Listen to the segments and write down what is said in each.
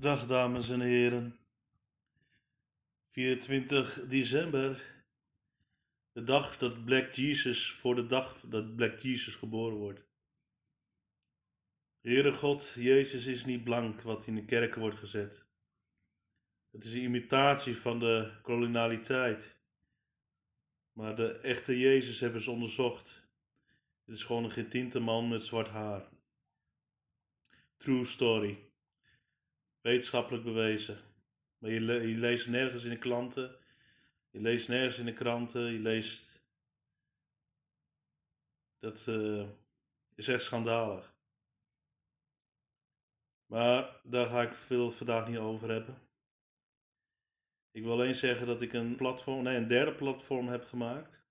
Dag dames en heren. 24 december. De dag dat Black Jesus, voor de dag dat Black Jesus geboren wordt. Heere God, Jezus is niet blank wat in de kerken wordt gezet. Het is een imitatie van de kolonialiteit. Maar de echte Jezus hebben ze onderzocht. Het is gewoon een getinte man met zwart haar. True story. Wetenschappelijk bewezen. Maar je, le je leest nergens in de klanten. Je leest nergens in de kranten. Je leest. Dat uh, is echt schandalig. Maar daar ga ik veel vandaag niet over hebben. Ik wil alleen zeggen dat ik een platform, nee, een derde platform heb gemaakt.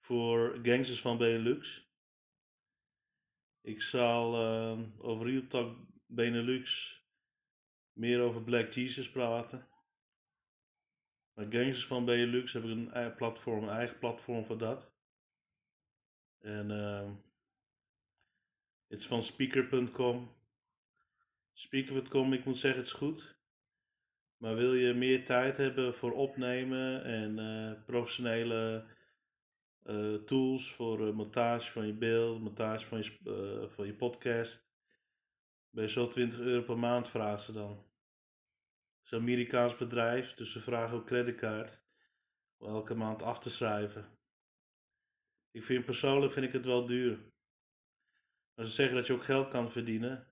Voor gangsters van Benelux. Ik zal uh, over Real Talk Benelux meer over Black Jesus praten. Maar Gangsters van Benelux heb ik een eigen platform, eigen platform voor dat. En uh, het is van speaker.com. Speaker.com, ik moet zeggen, het is goed. Maar wil je meer tijd hebben voor opnemen en uh, professionele uh, tools voor uh, montage van je beeld, montage van je, van je podcast, bij zo'n 20 euro per maand vragen ze dan. Het is een Amerikaans bedrijf, dus ze vragen ook creditcard om elke maand af te schrijven. Ik vind persoonlijk vind ik het wel duur. Maar ze zeggen dat je ook geld kan verdienen.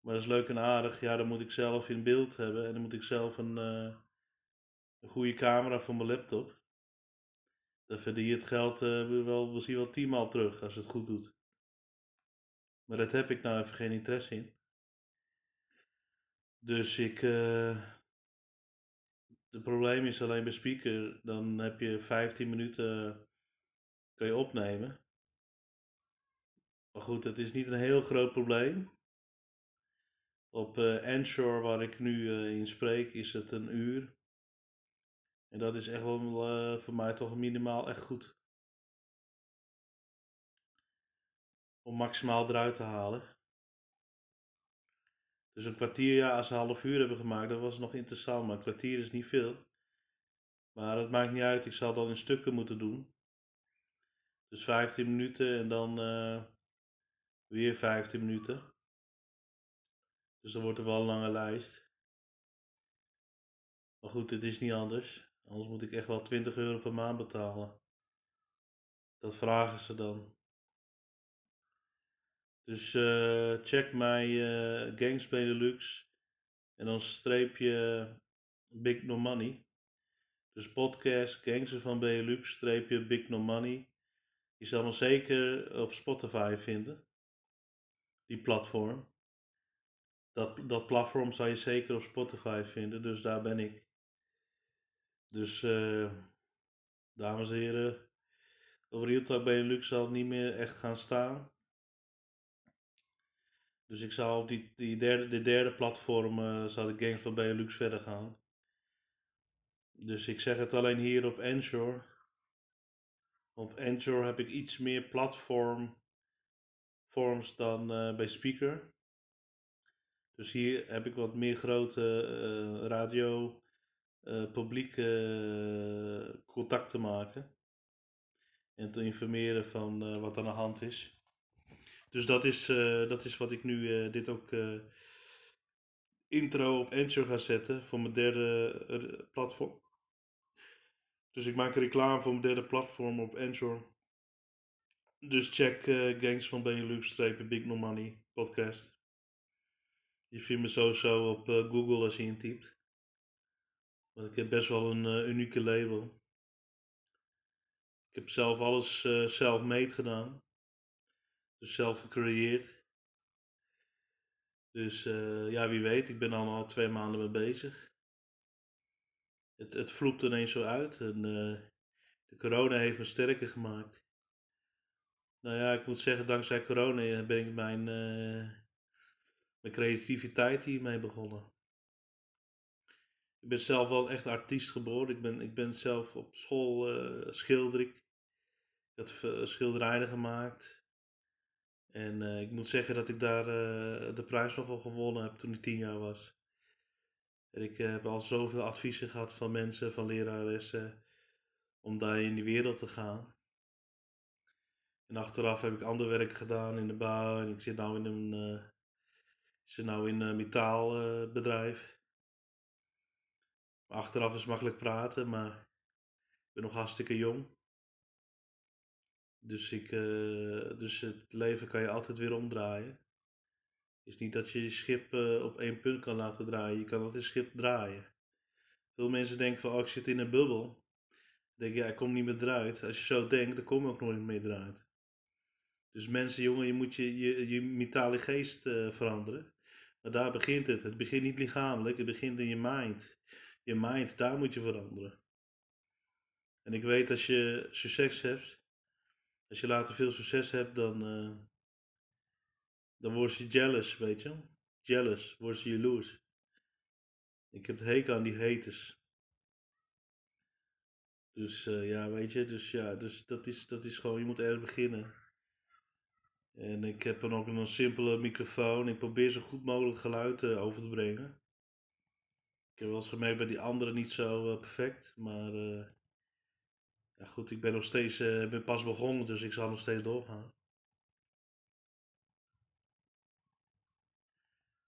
Maar dat is leuk en aardig. Ja, dan moet ik zelf in beeld hebben en dan moet ik zelf een, uh, een goede camera voor mijn laptop. Dan verdien je het geld uh, wel, misschien wel tienmaal terug als het goed doet. Maar dat heb ik nou even geen interesse in. Dus ik. Het probleem is alleen bij speaker, dan heb je 15 minuten. kan je opnemen. Maar goed, het is niet een heel groot probleem. Op uh, waar ik nu uh, in spreek, is het een uur. En dat is echt wel voor mij toch minimaal echt goed. Om maximaal eruit te halen. Dus een kwartier, ja, als ze een half uur hebben gemaakt, dat was nog interessant, maar een kwartier is niet veel. Maar dat maakt niet uit, ik zal dan in stukken moeten doen. Dus 15 minuten en dan uh, weer 15 minuten. Dus dan wordt er wel een lange lijst. Maar goed, het is niet anders. Anders moet ik echt wel 20 euro per maand betalen. Dat vragen ze dan. Dus uh, check mij uh, Gangs Benelux en dan streep je Big No Money. Dus podcast Gangsters van Benelux streep je Big No Money. Je zal me zeker op Spotify vinden. Die platform. Dat, dat platform zal je zeker op Spotify vinden, dus daar ben ik. Dus uh, dames en heren, over Real Talk Benelux zal het niet meer echt gaan staan. Dus ik zou op die, die derde, de derde platform, uh, zou de Games van Benelux verder gaan. Dus ik zeg het alleen hier op Anchor. Op Anchor heb ik iets meer platform forms dan uh, bij Speaker. Dus hier heb ik wat meer grote uh, radio publiek contact te maken. En te informeren van wat aan de hand is. Dus dat is, uh, dat is wat ik nu uh, dit ook uh, intro op Anchor ga zetten voor mijn derde platform. Dus ik maak reclame voor mijn derde platform op Anchor. Dus check Gangs van Benelux-Big No Money podcast. Je vindt me sowieso op Google als je intypt. Want ik heb best wel een unieke label. Ik heb zelf alles zelf made gedaan. Zelf gecreëerd. Dus uh, ja, wie weet, ik ben al, al twee maanden mee bezig. Het, het vloept ineens zo uit en uh, de corona heeft me sterker gemaakt. Nou ja, ik moet zeggen, dankzij corona ben ik mijn, mijn creativiteit hiermee begonnen. Ik ben zelf wel echt artiest geboren. Ik ben, ik ben zelf op school schilder ik. Ik had schilderijen gemaakt. En eh, ik moet zeggen dat ik daar eh, de prijs nog wel gewonnen heb toen ik tien jaar was. En ik eh, heb al zoveel adviezen gehad van mensen, van leraressen, om daar in die wereld te gaan. En achteraf heb ik ander werk gedaan in de bouw en ik zit nou in een, zit nou in een metaalbedrijf. achteraf is makkelijk praten, maar ik ben nog hartstikke jong. Dus, ik, uh, dus het leven kan je altijd weer omdraaien. Het is niet dat je je schip uh, op één punt kan laten draaien. Je kan altijd het schip draaien. Veel mensen denken van, oh ik zit in een bubbel. Dan denk je, ja, ik kom niet meer eruit. Als je zo denkt, dan kom je ook nooit meer eruit. Dus mensen, jongen, je moet je, je, je metalen geest uh, veranderen. Maar daar begint het. Het begint niet lichamelijk, het begint in je mind. Je mind, daar moet je veranderen. En ik weet als je succes hebt, als je later veel succes hebt, dan, uh, dan word je jealous, weet je. Jealous, word je jaloers. Ik heb de hekel aan die haters. Dus uh, ja, weet je, dus ja, dus dat is, dat is gewoon, je moet ergens beginnen. En ik heb dan ook een simpele microfoon. Ik probeer zo goed mogelijk geluid uh, over te brengen. Ik heb wel eens gemerkt bij die anderen niet zo perfect, maar ja, goed, ik ben nog steeds, uh, ben pas begonnen, dus ik zal nog steeds doorgaan.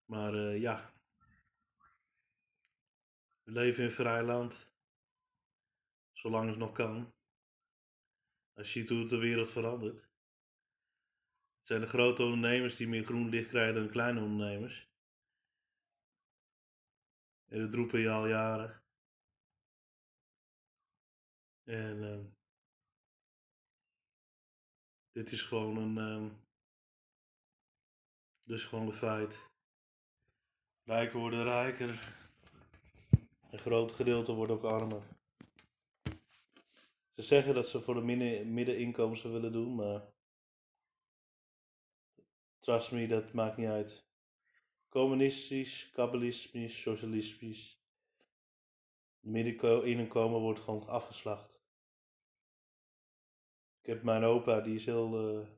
Maar uh, ja, we leven in vrij land, zolang het nog kan. Als je ziet hoe de wereld verandert. Het zijn de grote ondernemers die meer groen licht krijgen dan kleine ondernemers. En dat roepen je al jaren. En uh, dit is gewoon een. Dus gewoon een feit. Rijken worden rijker. Een groot gedeelte wordt ook armer. Ze zeggen dat ze voor de middeninkomens willen doen, maar. Trust me, dat maakt niet uit. Communistisch, kabbalistisch, socialistisch. Middeninkomen wordt gewoon afgeslacht. Ik heb mijn opa, die is heel uh,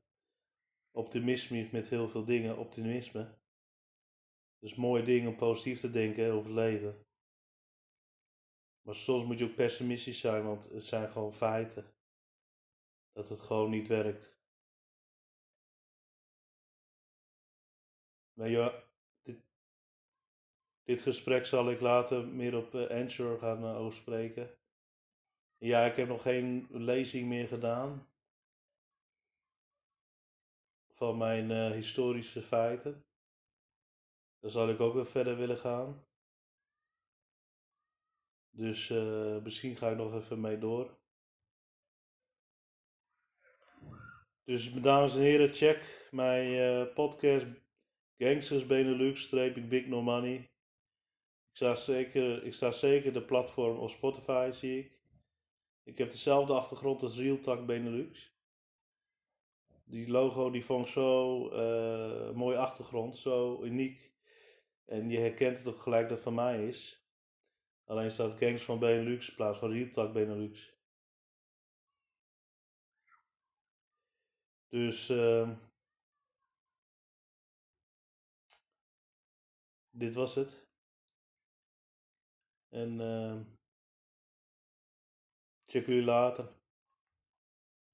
optimistisch met heel veel dingen, optimisme. Dus mooie dingen om positief te denken over het leven. Maar soms moet je ook pessimistisch zijn, want het zijn gewoon feiten. Dat het gewoon niet werkt. Maar ja, dit, dit gesprek zal ik later meer op uh, Anchor gaan uh, overspreken. Ja, ik heb nog geen lezing meer gedaan van mijn uh, historische feiten. Daar zal ik ook weer verder willen gaan. Dus uh, misschien ga ik nog even mee door. Dus dames en heren, check mijn uh, podcast Gangsters Benelux, streep Big No Money. Ik sta, zeker, ik sta zeker de platform op Spotify, zie ik. Ik heb dezelfde achtergrond als Real Talk Benelux die logo die vond zo uh, mooi achtergrond, zo uniek. En je herkent het ook gelijk dat het van mij is. Alleen staat Gangs van Benelux in plaats van Real Talk Benelux. Dus uh, dit was het. En uh, check jullie later.